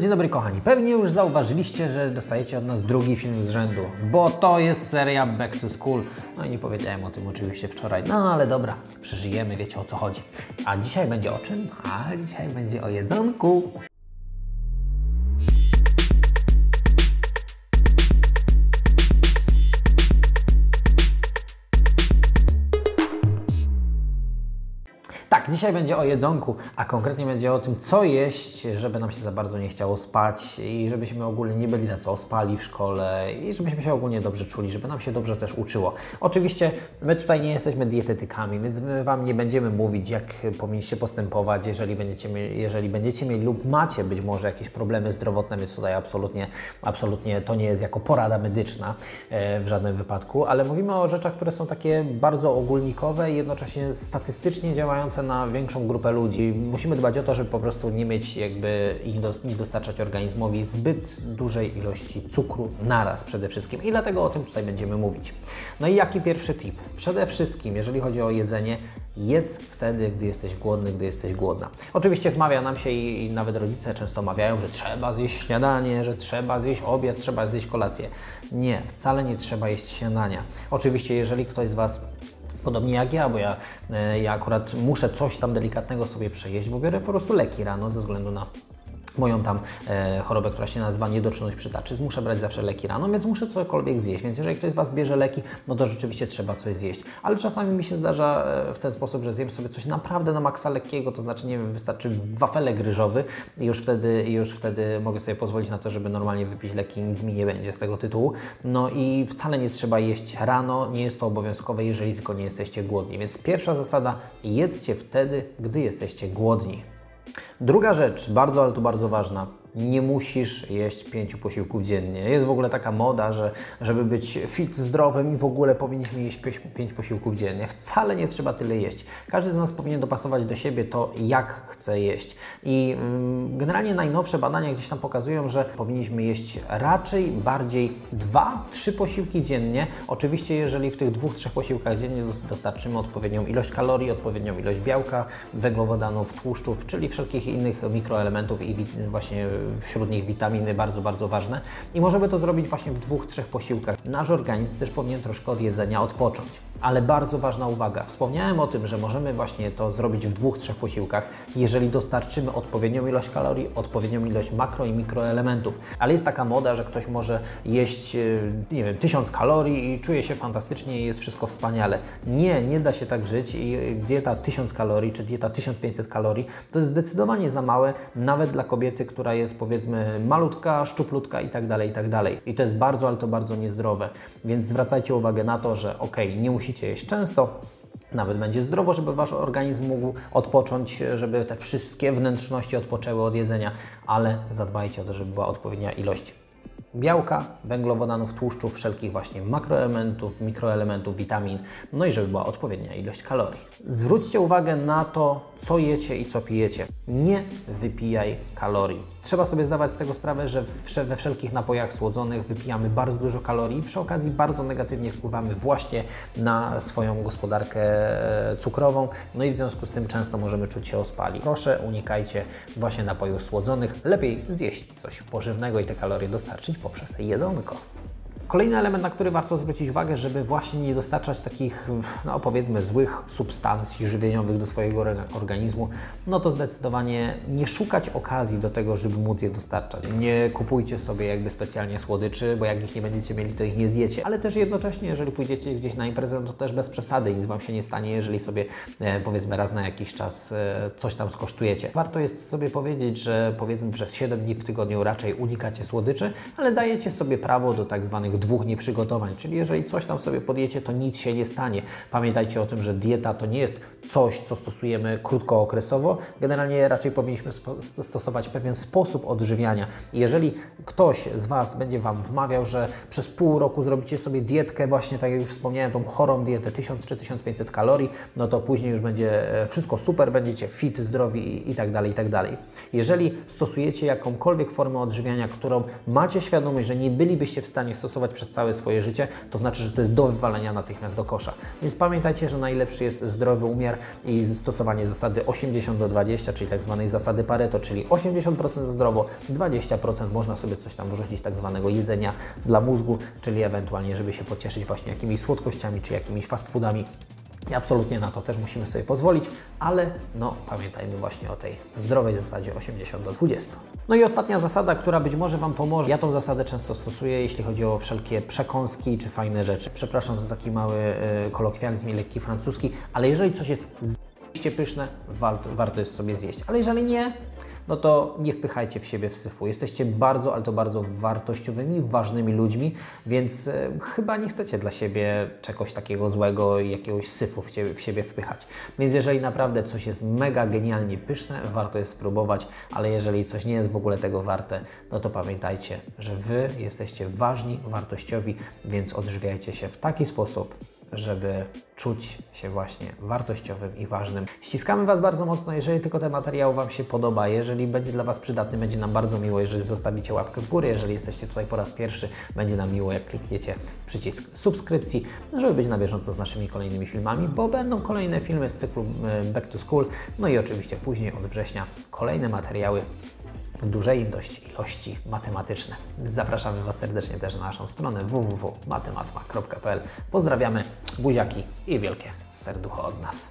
Dzień dobry kochani, pewnie już zauważyliście, że dostajecie od nas drugi film z rzędu, bo to jest seria Back to School. No i nie powiedziałem o tym oczywiście wczoraj, no ale dobra, przeżyjemy, wiecie o co chodzi. A dzisiaj będzie o czym? A dzisiaj będzie o jedzonku. Tak, dzisiaj będzie o jedzonku, a konkretnie będzie o tym, co jeść, żeby nam się za bardzo nie chciało spać i żebyśmy ogólnie nie byli tacy ospali w szkole i żebyśmy się ogólnie dobrze czuli, żeby nam się dobrze też uczyło. Oczywiście my tutaj nie jesteśmy dietetykami, więc my Wam nie będziemy mówić, jak powinniście postępować, jeżeli będziecie, mieli, jeżeli będziecie mieli lub macie być może jakieś problemy zdrowotne, więc tutaj absolutnie, absolutnie to nie jest jako porada medyczna e, w żadnym wypadku, ale mówimy o rzeczach, które są takie bardzo ogólnikowe i jednocześnie statystycznie działające na większą grupę ludzi. Musimy dbać o to, żeby po prostu nie mieć jakby nie dostarczać organizmowi zbyt dużej ilości cukru naraz przede wszystkim i dlatego o tym tutaj będziemy mówić. No i jaki pierwszy tip? Przede wszystkim, jeżeli chodzi o jedzenie, jedz wtedy, gdy jesteś głodny, gdy jesteś głodna. Oczywiście wmawia nam się i, i nawet rodzice często mawiają, że trzeba zjeść śniadanie, że trzeba zjeść obiad, trzeba zjeść kolację. Nie, wcale nie trzeba jeść śniadania. Oczywiście, jeżeli ktoś z Was Podobnie jak ja, bo ja, e, ja akurat muszę coś tam delikatnego sobie przejeść, bo biorę po prostu leki rano ze względu na moją tam e, chorobę, która się nazywa niedoczynność przytaczyc. Muszę brać zawsze leki rano, więc muszę cokolwiek zjeść. Więc jeżeli ktoś z Was bierze leki, no to rzeczywiście trzeba coś zjeść. Ale czasami mi się zdarza e, w ten sposób, że zjem sobie coś naprawdę na maksa lekkiego, to znaczy, nie wiem, wystarczy wafelek ryżowy i już wtedy, już wtedy mogę sobie pozwolić na to, żeby normalnie wypić leki i nic mi nie będzie z tego tytułu. No i wcale nie trzeba jeść rano, nie jest to obowiązkowe, jeżeli tylko nie jesteście głodni. Więc pierwsza zasada, jedzcie wtedy, gdy jesteście głodni. Druga rzecz, bardzo, ale to bardzo ważna. Nie musisz jeść pięciu posiłków dziennie. Jest w ogóle taka moda, że żeby być fit, zdrowym i w ogóle powinniśmy jeść pięć, posiłków dziennie. Wcale nie trzeba tyle jeść. Każdy z nas powinien dopasować do siebie to, jak chce jeść. I mm, generalnie najnowsze badania gdzieś tam pokazują, że powinniśmy jeść raczej bardziej dwa, trzy posiłki dziennie. Oczywiście, jeżeli w tych dwóch, trzech posiłkach dziennie dostarczymy odpowiednią ilość kalorii, odpowiednią ilość białka, węglowodanów, tłuszczów, czyli wszelkich innych mikroelementów i właśnie wśród nich witaminy bardzo, bardzo ważne. I możemy to zrobić właśnie w dwóch, trzech posiłkach. Nasz organizm też powinien troszkę od jedzenia odpocząć. Ale bardzo ważna uwaga. Wspomniałem o tym, że możemy właśnie to zrobić w dwóch, trzech posiłkach, jeżeli dostarczymy odpowiednią ilość kalorii, odpowiednią ilość makro i mikroelementów. Ale jest taka moda, że ktoś może jeść, nie wiem, tysiąc kalorii i czuje się fantastycznie i jest wszystko wspaniale. Nie, nie da się tak żyć i dieta 1000 kalorii czy dieta 1500 kalorii to jest zdecydowanie za małe, nawet dla kobiety, która jest powiedzmy malutka, szczuplutka i tak dalej, i tak dalej. I to jest bardzo, ale to bardzo niezdrowe. Więc zwracajcie uwagę na to, że ok, nie musicie jeść często, nawet będzie zdrowo, żeby Wasz organizm mógł odpocząć, żeby te wszystkie wnętrzności odpoczęły od jedzenia, ale zadbajcie o to, żeby była odpowiednia ilość białka, węglowodanów, tłuszczów, wszelkich właśnie makroelementów, mikroelementów, witamin, no i żeby była odpowiednia ilość kalorii. Zwróćcie uwagę na to, co jecie i co pijecie. Nie wypijaj kalorii. Trzeba sobie zdawać z tego sprawę, że we wszelkich napojach słodzonych wypijamy bardzo dużo kalorii i przy okazji bardzo negatywnie wpływamy właśnie na swoją gospodarkę e, cukrową, no i w związku z tym często możemy czuć się ospali. Proszę unikajcie właśnie napojów słodzonych, lepiej zjeść coś pożywnego i te kalorie dostarczyć poprzez jedzonko. Kolejny element, na który warto zwrócić uwagę, żeby właśnie nie dostarczać takich, no powiedzmy, złych substancji żywieniowych do swojego organizmu, no to zdecydowanie nie szukać okazji do tego, żeby móc je dostarczać. Nie kupujcie sobie jakby specjalnie słodyczy, bo jak ich nie będziecie mieli, to ich nie zjecie. Ale też jednocześnie, jeżeli pójdziecie gdzieś na imprezę, to też bez przesady, nic Wam się nie stanie, jeżeli sobie e, powiedzmy raz na jakiś czas e, coś tam skosztujecie. Warto jest sobie powiedzieć, że powiedzmy przez 7 dni w tygodniu raczej unikacie słodyczy, ale dajecie sobie prawo do tak zwanych dwóch nieprzygotowań. Czyli jeżeli coś tam sobie podjecie, to nic się nie stanie. Pamiętajcie o tym, że dieta to nie jest coś, co stosujemy krótkookresowo. Generalnie raczej powinniśmy stosować pewien sposób odżywiania. Jeżeli ktoś z Was będzie Wam wmawiał, że przez pół roku zrobicie sobie dietkę, właśnie tak jak już wspomniałem, tą chorą dietę 1000 czy 1500 kalorii, no to później już będzie e, wszystko super, będziecie fit, zdrowi i, tak dalej, i tak dalej. Jeżeli stosujecie jakąkolwiek formę odżywiania, którą macie świadomość, że nie bylibyście w stanie stosować przez całe swoje życie, to znaczy, że to jest do wywalenia natychmiast do kosza. Więc pamiętajcie, że najlepszy jest zdrowy umiar i stosowanie zasady 80 do 20, czyli tak zwanej zasady Pareto, czyli 80% zdrowo, 20% można sobie coś tam wrzucić tak zwanego jedzenia dla mózgu, czyli ewentualnie, żeby się pocieszyć właśnie jakimiś słodkościami czy jakimiś fast foodami. I absolutnie na to też musimy sobie pozwolić, ale no pamiętajmy właśnie o tej zdrowej zasadzie 80 do 20. No i ostatnia zasada, która być może Wam pomoże. Ja tą zasadę często stosuję, jeśli chodzi o wszelkie przekąski czy fajne rzeczy. Przepraszam za taki mały y, kolokwializm i lekki francuski, ale jeżeli coś jest z***ście pyszne, warto, warto jest sobie zjeść. Ale jeżeli nie, no to nie wpychajcie w siebie wsyfu. Jesteście bardzo, ale to bardzo wartościowymi, ważnymi ludźmi, więc e, chyba nie chcecie dla siebie czegoś takiego złego i jakiegoś syfu w, ciebie, w siebie wpychać. Więc jeżeli naprawdę coś jest mega genialnie pyszne, warto jest spróbować, ale jeżeli coś nie jest w ogóle tego warte, no to pamiętajcie, że Wy jesteście ważni, wartościowi, więc odżywiajcie się w taki sposób, żeby czuć się właśnie wartościowym i ważnym. Ściskamy Was bardzo mocno, jeżeli tylko ten materiał Wam się podoba, jeżeli będzie dla Was przydatny, będzie nam bardzo miło, jeżeli zostawicie łapkę w górę, jeżeli jesteście tutaj po raz pierwszy, będzie nam miło, jak klikniecie przycisk subskrypcji, żeby być na bieżąco z naszymi kolejnymi filmami, bo będą kolejne filmy z cyklu e, Back to School, no i oczywiście później od września kolejne materiały w dużej dość ilości matematyczne. Zapraszamy Was serdecznie też na naszą stronę www.matematma.pl. Pozdrawiamy, buziaki i wielkie serducho od nas.